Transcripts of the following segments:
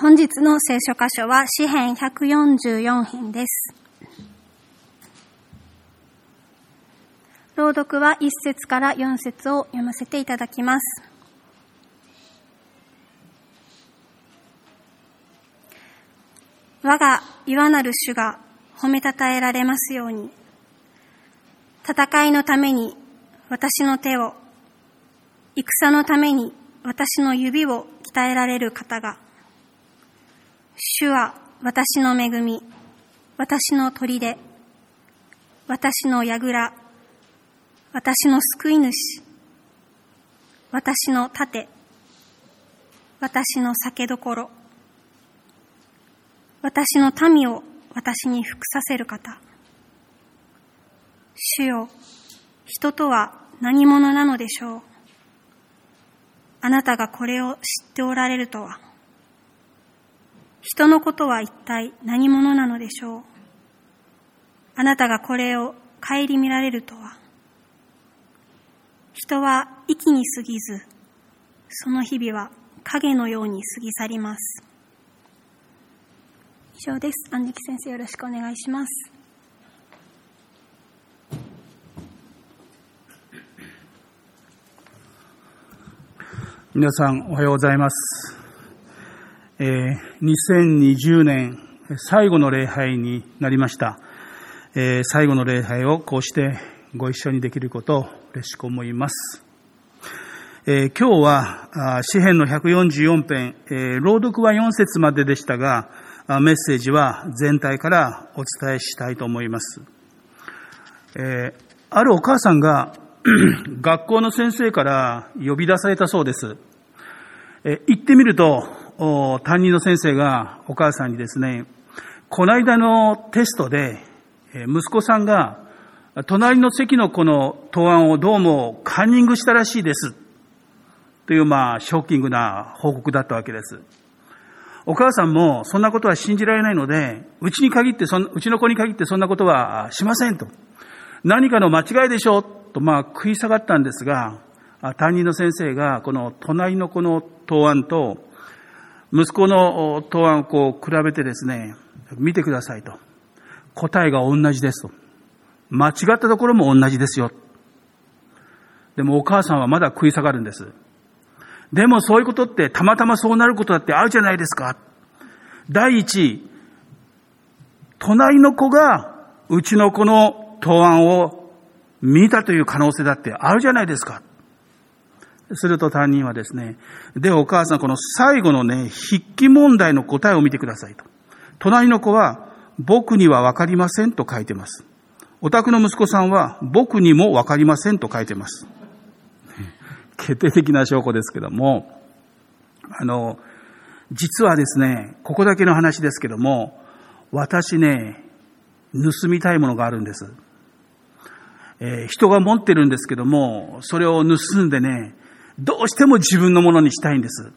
本日の聖書箇所は詩編144編です。朗読は1節から4節を読ませていただきます。我が岩なる主が褒めたたえられますように。戦いのために私の手を、戦のために私の指を鍛えられる方が、主は私の恵み、私の砦、私の櫓、私の救い主、私の盾、私の酒どころ、私の民を私に服させる方。主よ、人とは何者なのでしょう。あなたがこれを知っておられるとは。人のことは一体何者なのでしょう？あなたがこれを顧みられるとは？人は息に過ぎず、その日々は影のように過ぎ去ります。以上です。安食先生よろしくお願いします。皆さんおはようございます。えー、2020年最後の礼拝になりました。えー、最後の礼拝をこうしてご一緒にできることを嬉しく思います。えー、今日は詩編の144編、えー、朗読は4節まででしたが、メッセージは全体からお伝えしたいと思います。えー、あるお母さんが 学校の先生から呼び出されたそうです。え行ってみると、担任の先生がお母さんにですね、この間のテストで、息子さんが隣の席の子の答案をどうもカンニングしたらしいです。という、まあ、ショッキングな報告だったわけです。お母さんもそんなことは信じられないので、うちに限ってそん、うちの子に限ってそんなことはしませんと。何かの間違いでしょうと、まあ食い下がったんですが、担任の先生がこの隣の子の答案と、息子の答案をこう比べてですね、見てくださいと。答えが同じですと。間違ったところも同じですよ。でもお母さんはまだ食い下がるんです。でもそういうことってたまたまそうなることだってあるじゃないですか。第一、隣の子がうちの子の答案を見たという可能性だってあるじゃないですか。すると担任はですね、で、お母さん、この最後のね、筆記問題の答えを見てくださいと。隣の子は、僕にはわかりませんと書いてます。お宅の息子さんは、僕にもわかりませんと書いてます。決定的な証拠ですけども、あの、実はですね、ここだけの話ですけども、私ね、盗みたいものがあるんです。えー、人が持ってるんですけども、それを盗んでね、どうしても自分のものにしたいんです。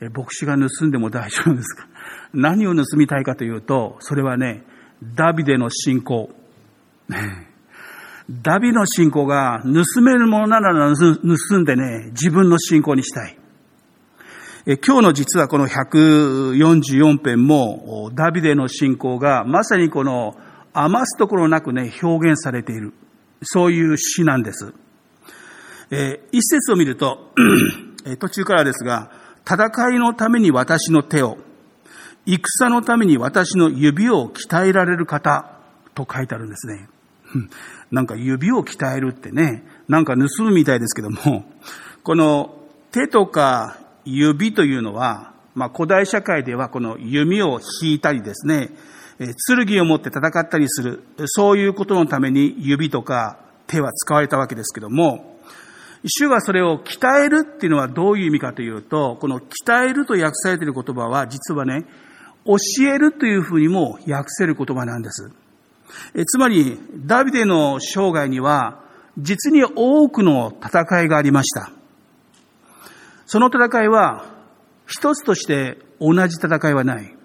え、牧師が盗んでも大丈夫ですか？何を盗みたいかというと、それはね、ダビデの信仰。ダビの信仰が盗めるものなら盗んでね、自分の信仰にしたい。え今日の実はこの144編も、ダビデの信仰がまさにこの余すところなくね、表現されている。そういう詩なんです。え一節を見ると、途中からですが、戦いのために私の手を、戦のために私の指を鍛えられる方と書いてあるんですね。なんか指を鍛えるってね、なんか盗むみたいですけども、この手とか指というのは、まあ古代社会ではこの弓を引いたりですね、剣を持って戦ったりする、そういうことのために指とか手は使われたわけですけども、主がそれを鍛えるっていうのはどういう意味かというと、この鍛えると訳されている言葉は実はね、教えるというふうにも訳せる言葉なんです。つまり、ダビデの生涯には、実に多くの戦いがありました。その戦いは、一つとして同じ戦いはない。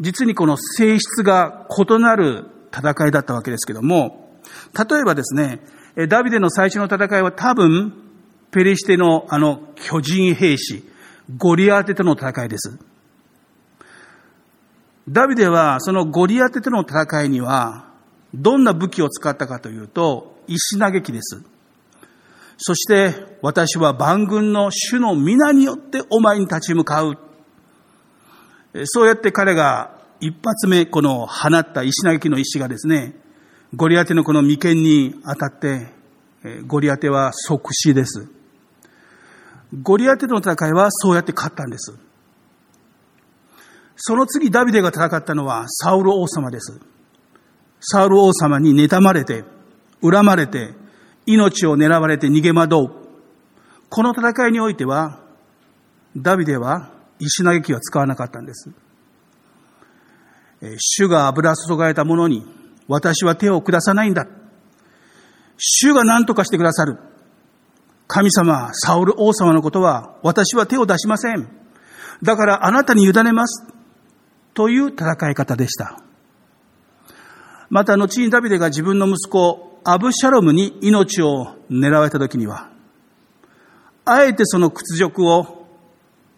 実にこの性質が異なる戦いだったわけですけども、例えばですね、ダビデの最初の戦いは多分、ペリシテのあの巨人兵士、ゴリアテとの戦いです。ダビデはそのゴリアテとの戦いには、どんな武器を使ったかというと、石投げ機です。そして、私は万軍の主の皆によってお前に立ち向かう。そうやって彼が一発目この放った石投げ機の石がですね、ゴリアテのこの眉間に当たって、ゴリアテは即死です。ゴリアテとの戦いはそうやって勝ったんです。その次ダビデが戦ったのはサウル王様です。サウル王様に妬まれて、恨まれて、命を狙われて逃げ惑う。この戦いにおいては、ダビデは石投げ機は使わなかったんです。主が油注がれたものに私は手を下さないんだ。主が何とかしてくださる。神様、サウル王様のことは私は手を出しません。だからあなたに委ねます。という戦い方でした。また後にダビデが自分の息子アブシャロムに命を狙われた時には、あえてその屈辱を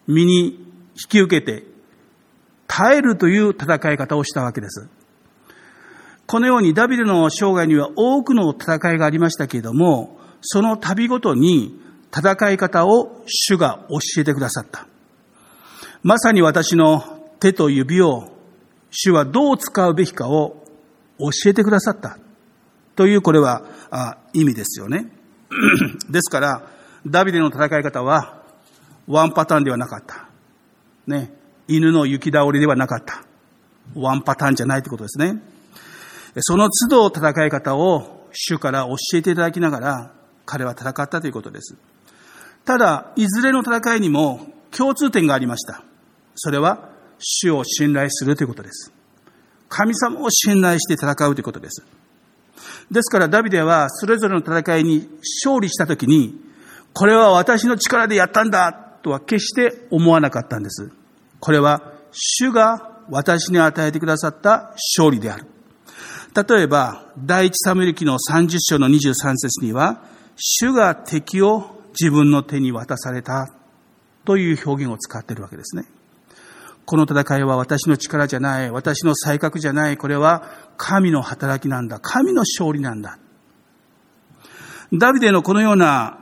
身に引き受けて耐えるという戦い方をしたわけです。このようにダビデの生涯には多くの戦いがありましたけれども、その旅ごとに戦い方を主が教えてくださった。まさに私の手と指を主はどう使うべきかを教えてくださった。というこれは意味ですよね。ですから、ダビデの戦い方はワンパターンではなかった。ね。犬の雪倒りではなかった。ワンパターンじゃないってことですね。その都度戦い方を主から教えていただきながら、彼は戦ったということです。ただ、いずれの戦いにも共通点がありました。それは、主を信頼するということです。神様を信頼して戦うということです。ですから、ダビデはそれぞれの戦いに勝利したときに、これは私の力でやったんだとは決して思わなかったんです。これは、主が私に与えてくださった勝利である。例えば、第一サムエル記の30章の23節には、主が敵を自分の手に渡されたという表現を使っているわけですね。この戦いは私の力じゃない、私の才覚じゃない、これは神の働きなんだ、神の勝利なんだ。ダビデのこのような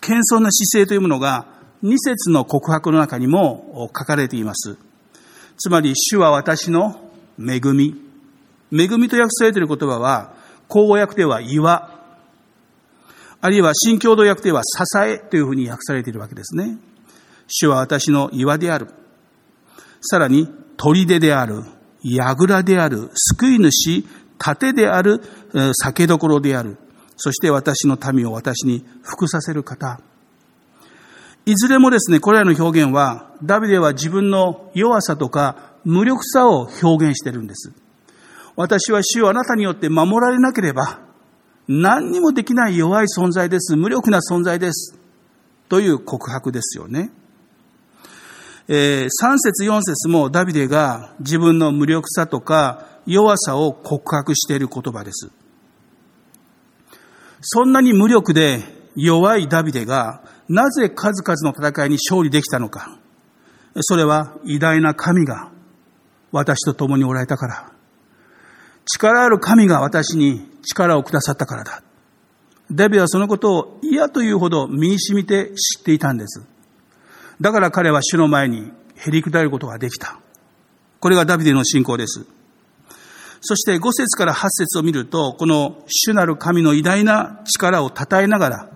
謙遜な姿勢というものが2節の告白の中にも書かれています。つまり、主は私の恵み、恵みと訳されている言葉は、口語訳では岩、あるいは新共同訳では支えというふうに訳されているわけですね。主は私の岩である。さらに、砦である、櫓である、救い主、盾である、酒どころである。そして私の民を私に服させる方。いずれもですね、これらの表現は、ダビデは自分の弱さとか無力さを表現しているんです。私は主をあなたによって守られなければ、何にもできない弱い存在です。無力な存在です。という告白ですよね。えー、3節4節もダビデが自分の無力さとか弱さを告白している言葉です。そんなに無力で弱いダビデがなぜ数々の戦いに勝利できたのか。それは偉大な神が私と共におられたから。力ある神が私に力をくださったからだ。ダビデはそのことを嫌というほど身に染みて知っていたんです。だから彼は主の前にへり下ることができた。これがダビデの信仰です。そして5節から8節を見ると、この主なる神の偉大な力を称えながら、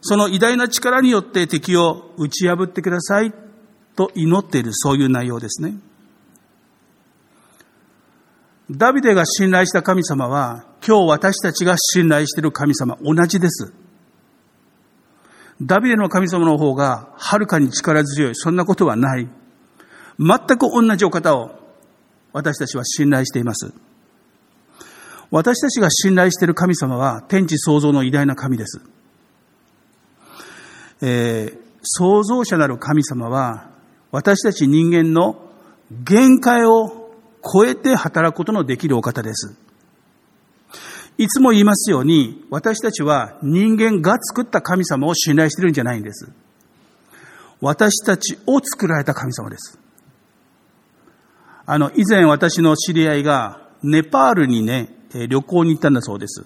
その偉大な力によって敵を打ち破ってくださいと祈っているそういう内容ですね。ダビデが信頼した神様は、今日私たちが信頼している神様、同じです。ダビデの神様の方がはるかに力強い。そんなことはない。全く同じお方を私たちは信頼しています。私たちが信頼している神様は天地創造の偉大な神です。えー、創造者なる神様は私たち人間の限界を超えて働くことのできるお方です。いつも言いますように、私たちは人間が作った神様を信頼してるんじゃないんです。私たちを作られた神様です。あの、以前私の知り合いがネパールにね、旅行に行ったんだそうです。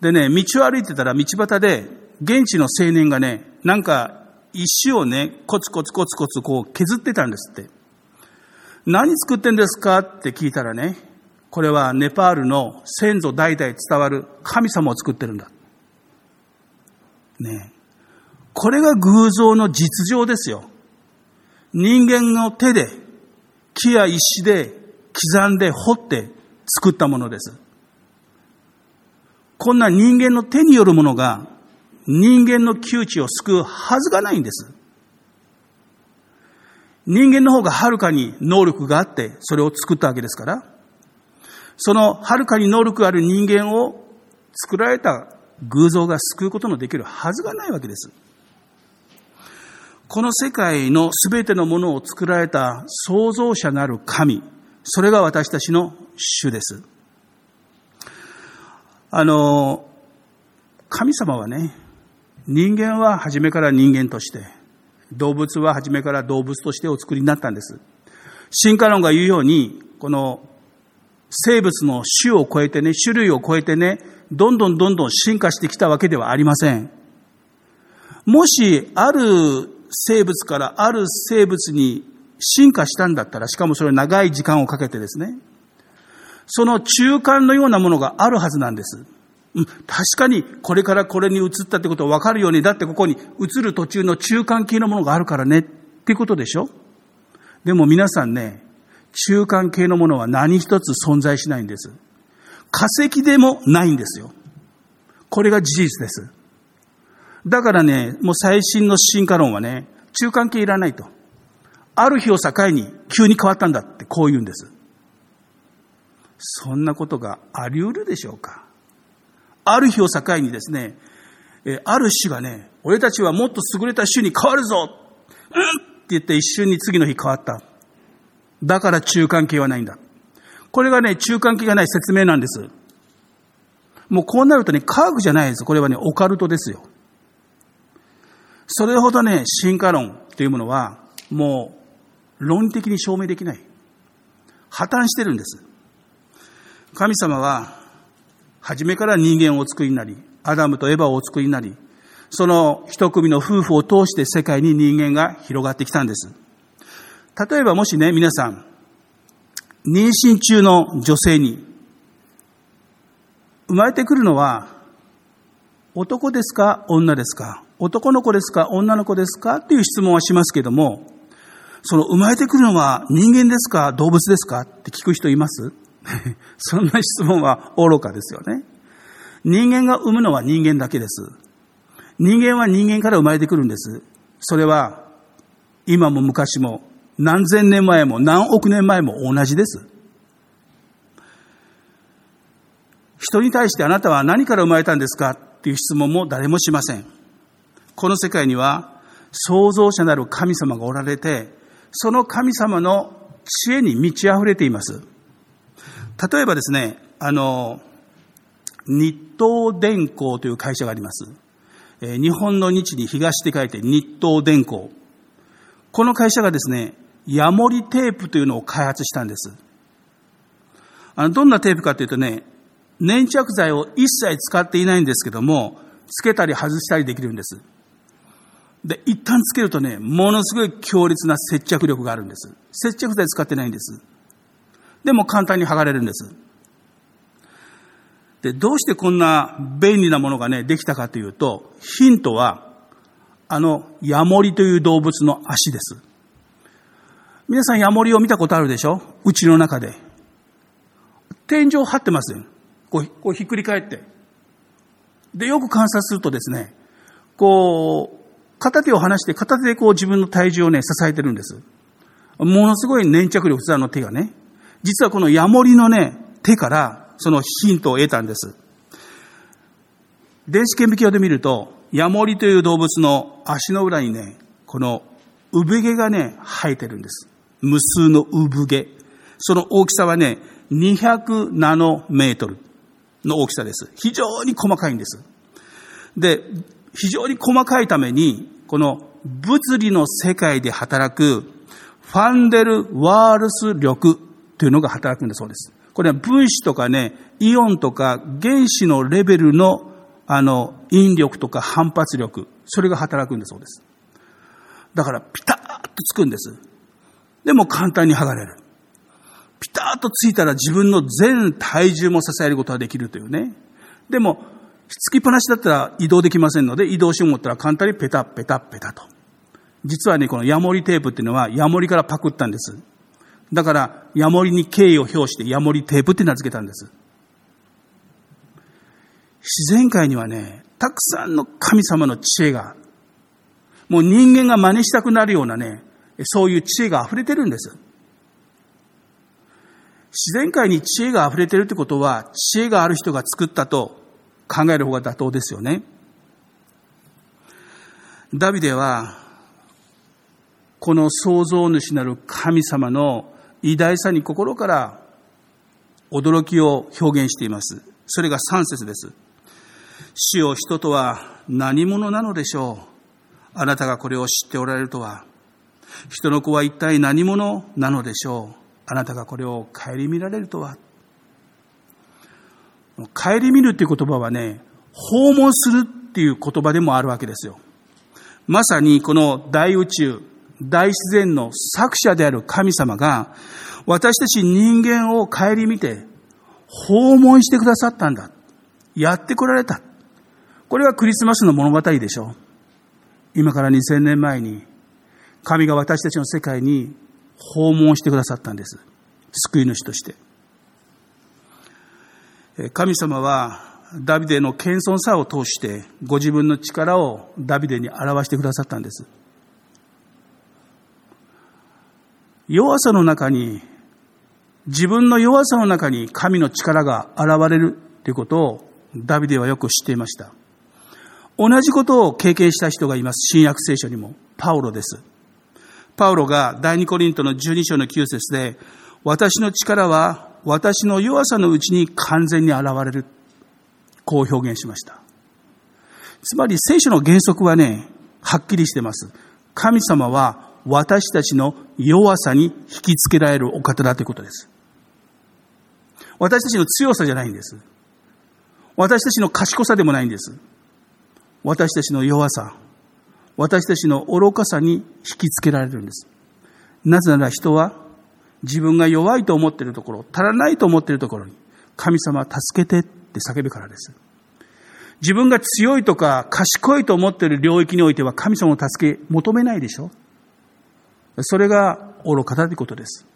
でね、道を歩いてたら道端で現地の青年がね、なんか石をね、コツコツコツコツこう削ってたんですって。何作ってんですか？って聞いたらね、これはネパールの先祖代々伝わる神様を作ってるんだ。ねこれが偶像の実情ですよ。人間の手で木や石で刻んで掘って作ったものです。こんな人間の手によるものが人間の窮地を救うはずがないんです。人間の方がはるかに能力があってそれを作ったわけですから、そのはるかに能力ある人間を作られた偶像が救うことのできるはずがないわけです。この世界のすべてのものを作られた創造者なる神、それが私たちの主です。あの、神様はね、人間は初めから人間として、動物は初めから動物としてお作りになったんです。進化論が言うように、この生物の種を超えてね、種類を超えてね、どんどんどんどん進化してきたわけではありません。もし、ある生物からある生物に進化したんだったら、しかもそれ長い時間をかけてですね、その中間のようなものがあるはずなんです。うん確かにこれからこれに移ったってことを分かるように、だってここに移る途中の中間系のものがあるからねっていうことでしょ？でも皆さんね、中間系のものは何一つ存在しないんです。化石でもないんですよ。これが事実です。だからね、もう最新の進化論はね、中間系いらないと。ある日を境に急に変わったんだってこう言うんです。そんなことがあり得るでしょうか？ある日を境にですね、ある種がね、俺たちはもっと優れた種に変わるぞうんって言って一瞬に次の日変わった。だから中間系はないんだ。これがね、中間系がない説明なんです。もうこうなるとね、科学じゃないです。これはね、オカルトですよ。それほどね、進化論というものは、もう論理的に証明できない。破綻してるんです。神様は、初めから人間をお作りになり、アダムとエヴァをお作りになり、その一組の夫婦を通して世界に人間が広がってきたんです。例えばもしね、皆さん、妊娠中の女性に、生まれてくるのは、男ですか女ですか男の子ですか女の子ですかっていう質問はしますけども、その生まれてくるのは人間ですか動物ですかって聞く人います？そんな質問は愚かですよね。人間が産むのは人間だけです。人間は人間から生まれてくるんです。それは今も昔も何千年前も何億年前も同じです。人に対してあなたは何から生まれたんですかっていう質問も誰もしません。この世界には創造者なる神様がおられて、その神様の知恵に満ち溢れています。例えばですね、あの、日東電工という会社があります。え日本の日に東って書いて日東電工。この会社がですね、ヤモリテープというのを開発したんです。あの、どんなテープかというとね、粘着剤を一切使っていないんですけども、つけたり外したりできるんです。で、一旦つけるとね、ものすごい強烈な接着力があるんです。接着剤使ってないんです。でも簡単に剥がれるんです。で、どうしてこんな便利なものがね、できたかというと、ヒントは、あの、ヤモリという動物の足です。皆さんヤモリを見たことあるでしょ？うちの中で。天井張ってますよ。こう、こうひっくり返って。で、よく観察するとですね、こう、片手を離して片手でこう自分の体重をね、支えてるんです。ものすごい粘着力、あの手がね。実はこのヤモリのね、手からそのヒントを得たんです。電子顕微鏡で見ると、ヤモリという動物の足の裏にね、この産毛がね、生えてるんです。無数の産毛。その大きさはね、200ナノメートルの大きさです。非常に細かいんです。で、非常に細かいために、この物理の世界で働くファンデルワールス力というのが働くんだそうです。これは分子とかね、イオンとか原子のレベルのあの、引力とか反発力、それが働くんだそうです。だからピタッとつくんです。でも簡単に剥がれる。ピタッとついたら自分の全体重も支えることができるというね。でも、つきっぱなしだったら移動できませんので、移動しようと思ったら簡単にペタペタペタと。実はね、このヤモリテープっていうのはヤモリからパクったんです。だから、ヤモリに敬意を表してヤモリテープって名付けたんです。自然界にはね、たくさんの神様の知恵が、もう人間が真似したくなるようなね、そういう知恵が溢れてるんです。自然界に知恵が溢れてるってことは、知恵がある人が作ったと考える方が妥当ですよね。ダビデは、この創造主なる神様の偉大さに心から驚きを表現しています。それが3節です。主を人とは何者なのでしょう？あなたがこれを知っておられるとは。人の子は一体何者なのでしょう？あなたがこれを顧みられるとは。顧みるっていう言葉はね、訪問するっていう言葉でもあるわけですよ。まさにこの大宇宙、大自然の作者である神様が、私たち人間を顧みて、訪問してくださったんだ。やってこられた。これはクリスマスの物語でしょう。今から2000年前に、神が私たちの世界に訪問してくださったんです。救い主として。神様はダビデの謙遜さを通してご自分の力をダビデに表してくださったんです。弱さの中に、自分の弱さの中に神の力が現れるということをダビデはよく知っていました。同じことを経験した人がいます。新約聖書にも。パウロです。パウロが第二コリントの12章の9節で、私の力は私の弱さのうちに完全に現れる。こう表現しました。つまり聖書の原則はね、はっきりしてます。神様は私たちの弱さに引きつけられるお方だということです。私たちの強さじゃないんです。私たちの賢さでもないんです。私たちの弱さ、私たちの愚かさに引きつけられるんです。なぜなら人は自分が弱いと思っているところ、足らないと思っているところに、神様助けてって叫ぶからです。自分が強いとか賢いと思っている領域においては神様の助け求めないでしょそれが愚かだということです。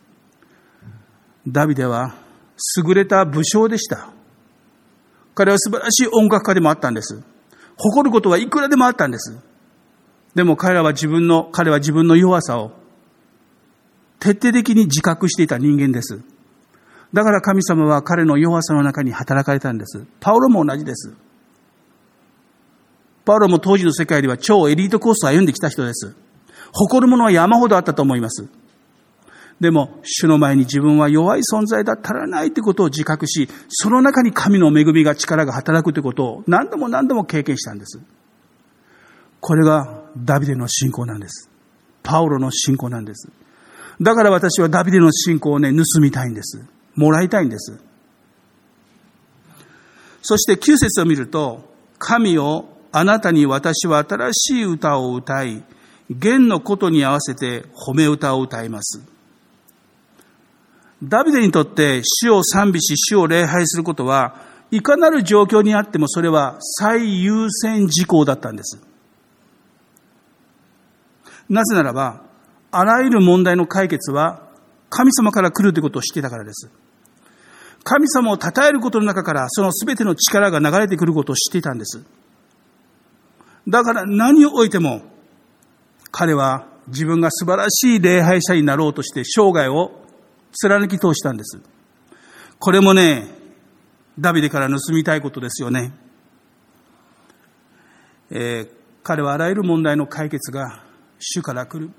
ダビデは優れた武将でした。彼は素晴らしい音楽家でもあったんです。誇ることはいくらでもあったんです。でも彼らは自分の、彼は自分の弱さを徹底的に自覚していた人間です。だから神様は彼の弱さの中に働かれたんです。パウロも同じです。パウロも当時の世界では超エリートコースを歩んできた人です。誇るものは山ほどあったと思います。でも、主の前に自分は弱い存在だ、足らないということを自覚し、その中に神の恵みが力が働くということを何度も何度も経験したんです。これがダビデの信仰なんです。パウロの信仰なんです。だから私はダビデの信仰をね、盗みたいんです。もらいたいんです。そして9節を見ると、神をあなたに私は新しい歌を歌い、弦のことに合わせて褒め歌を歌います。ダビデにとって主を賛美し、主を礼拝することは、いかなる状況にあってもそれは最優先事項だったんです。なぜならば、あらゆる問題の解決は神様から来るということを知っていたからです。神様を称えることの中からその全ての力が流れてくることを知っていたんです。だから何をおいても彼は自分が素晴らしい礼拝者になろうとして生涯を貫き通したんです。これもね、ダビデから盗みたいことですよね。えー、彼はあらゆる問題の解決が主から来る。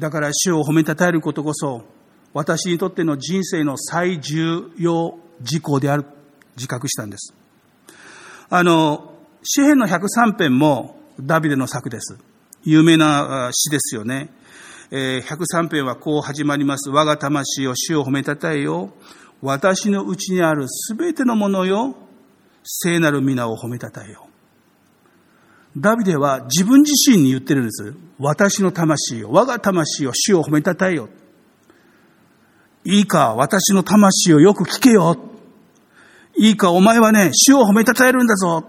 だから主を褒めたたえることこそ、私にとっての人生の最重要事項である、自覚したんです。あの、詩篇の103編もダビデの作です。有名な詩ですよね。えー、103編はこう始まります。我が魂を主を褒めたたえよ。私のうちにあるすべてのものよ。聖なる皆を褒めたたえよ。ダビデは自分自身に言ってるんです。私の魂を、我が魂を主を褒めたたえよ。いいか、私の魂をよく聞けよ。いいか、お前はね、主を褒めたたえるんだぞ。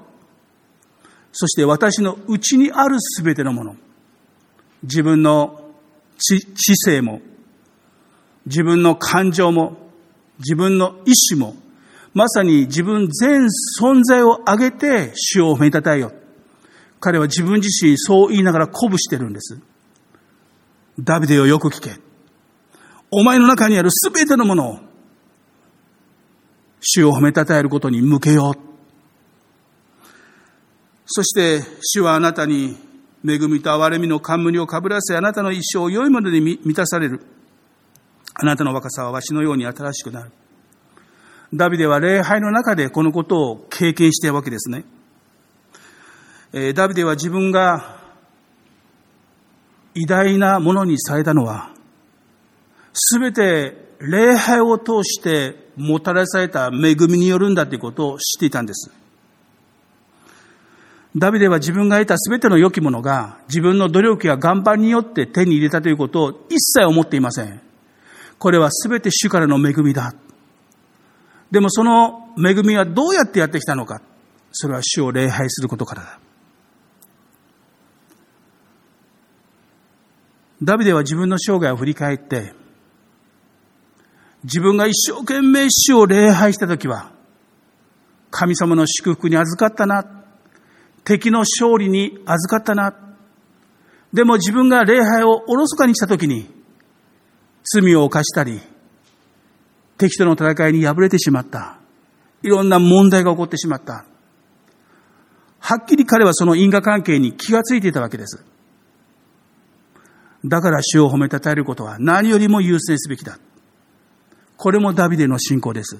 そして私のうちにあるすべてのもの。自分の知性も、自分の感情も、自分の意志も、まさに自分全存在を挙げて主を褒めたたえよ。彼は自分自身そう言いながら鼓舞してるんです。ダビデをよく聞け。お前の中にあるすべてのものを、主を褒めたたえることに向けよう。そして、主はあなたに恵みと憐れみの冠をかぶらせ、あなたの一生を良いもので満たされる。あなたの若さはわしのように新しくなる。ダビデは礼拝の中でこのことを経験しているわけですね。えダビデは自分が偉大なものにされたのは、すべて礼拝を通してもたらされた恵みによるんだということを知っていたんです。ダビデは自分が得たすべての良きものが自分の努力や頑張りによって手に入れたということを一切思っていません。これはすべて主からの恵みだ。でもその恵みはどうやってやってきたのか。それは主を礼拝することからだ。ダビデは自分の生涯を振り返って、自分が一生懸命主を礼拝したときは、神様の祝福に預かったな。敵の勝利に預かったな。でも自分が礼拝をおろそかにしたときに、罪を犯したり、敵との戦いに敗れてしまった。いろんな問題が起こってしまった。はっきり彼はその因果関係に気がついていたわけです。だから主を褒めたたえることは何よりも優先すべきだ。これもダビデの信仰です。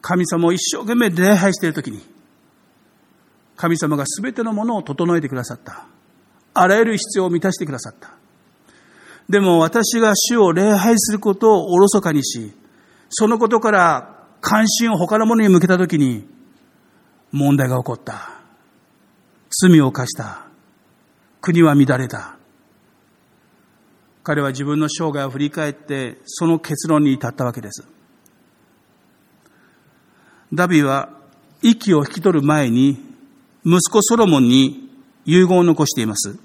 神様を一生懸命礼拝しているときに、神様が全てのものを整えてくださった。あらゆる必要を満たしてくださった。でも私が主を礼拝することをおろそかにし、そのことから関心を他のものに向けたときに、問題が起こった。罪を犯した。国は乱れた。彼は自分の生涯を振り返ってその結論に至ったわけです。ダビは息を引き取る前に息子ソロモンに遺言を残しています。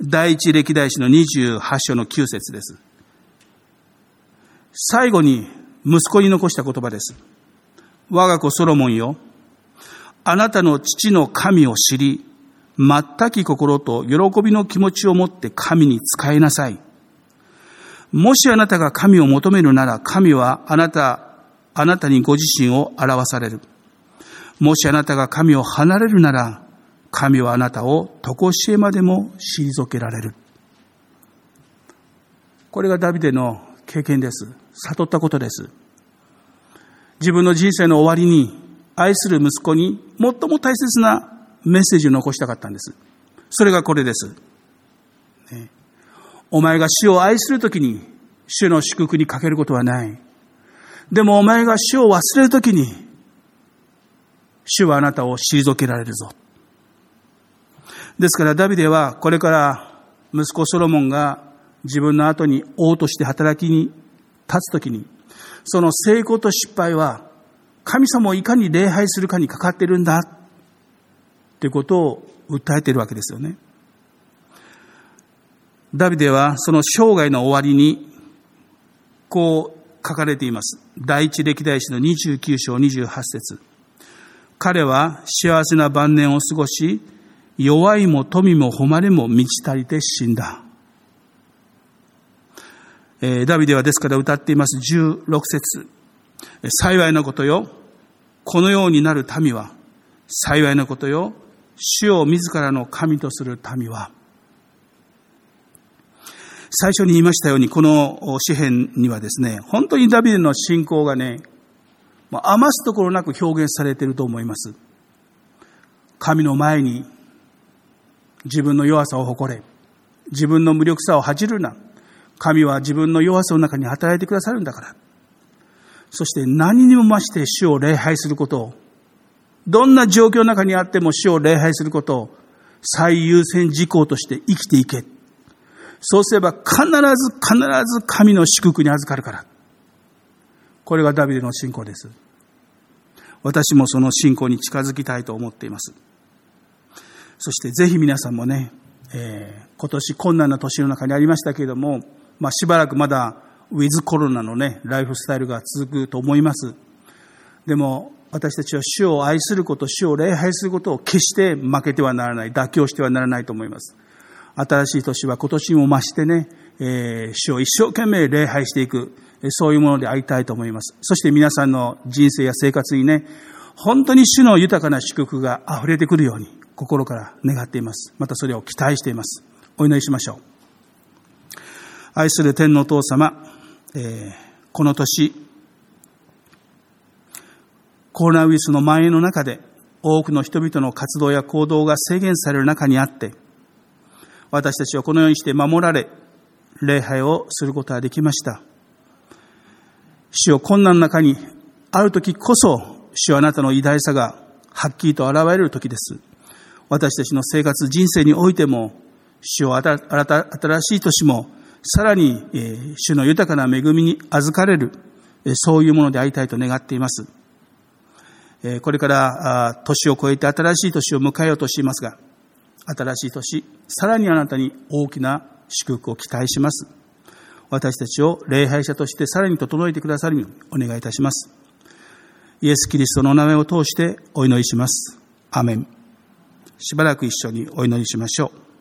第一歴代史の28章の9節です。最後に息子に残した言葉です。我が子ソロモンよ。あなたの父の神を知り、全き心と喜びの気持ちを持って神に仕えなさい。もしあなたが神を求めるなら、神はあなた、あなたにご自身を表される。もしあなたが神を離れるなら、神はあなたを常しえまでも退けられる。これがダビデの経験です。悟ったことです。自分の人生の終わりに愛する息子に最も大切なメッセージを残したかったんです。それがこれです。ねお前が主を愛するときに、主の祝福にかけることはない。でもお前が主を忘れるときに、主はあなたを退けられるぞ。ですからダビデはこれから息子ソロモンが自分の後に王として働きに立つときに、その成功と失敗は神様をいかに礼拝するかにかかってるんだということを訴えているわけですよね。ダビデはその生涯の終わりに、こう書かれています。第一歴代史の29章28節彼は幸せな晩年を過ごし、弱いも富も誉れも満ち足りて死んだ。えー、ダビデはですから歌っています16節幸いなことよ。このようになる民は、幸いなことよ。主を自らの神とする民は、最初に言いましたように、この詩篇にはですね、本当にダビデの信仰がね、余すところなく表現されていると思います。神の前に自分の弱さを誇れ。自分の無力さを恥じるな。神は自分の弱さの中に働いてくださるんだから。そして何にも増して主を礼拝することを、どんな状況の中にあっても主を礼拝することを最優先事項として生きていけ。そうすれば必ず必ず神の祝福に預かるから。これがダビデの信仰です。私もその信仰に近づきたいと思っています。そしてぜひ皆さんもね、えー、今年困難な年の中にありましたけれども、まあ、しばらくまだウィズコロナのね、ライフスタイルが続くと思います。でも、私たちは主を愛すること、主を礼拝することを決して負けてはならない、妥協してはならないと思います。新しい年は今年も増してね、えー、主を一生懸命礼拝していく、そういうものでありたいと思います。そして皆さんの人生や生活にね、本当に主の豊かな祝福が溢れてくるように、心から願っています。またそれを期待しています。お祈りしましょう。愛する天皇父様、えー、この年、コロナウイルスの蔓延の中で、多くの人々の活動や行動が制限される中にあって、私たちはこのようにして守られ、礼拝をすることができました。主を困難の中にある時こそ、主はあなたの偉大さがはっきりと現れる時です。私たちの生活、人生においても、主を新しい年も、さらに、主の豊かな恵みに預かれる、そういうものでありたいと願っています。これから年を超えて新しい年を迎えようとしていますが、新しい年、さらにあなたに大きな祝福を期待します。私たちを礼拝者としてさらに整えてくださるようにお願いいたします。イエス・キリストのお名前を通してお祈りします。アメン。しばらく一緒にお祈りしましょう。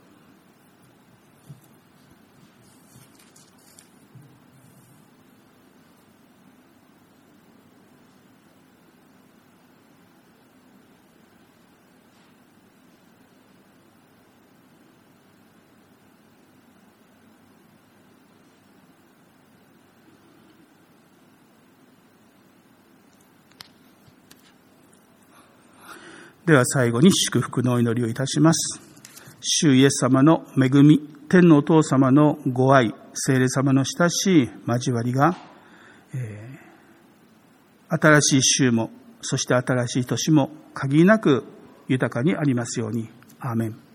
では最後に祝福のお祈りをいたします。主イエス様の恵み、天のお父様のご愛、聖霊様の親しい交わりが、えー、新しい週も、そして新しい年も限りなく豊かにありますように。アーメン。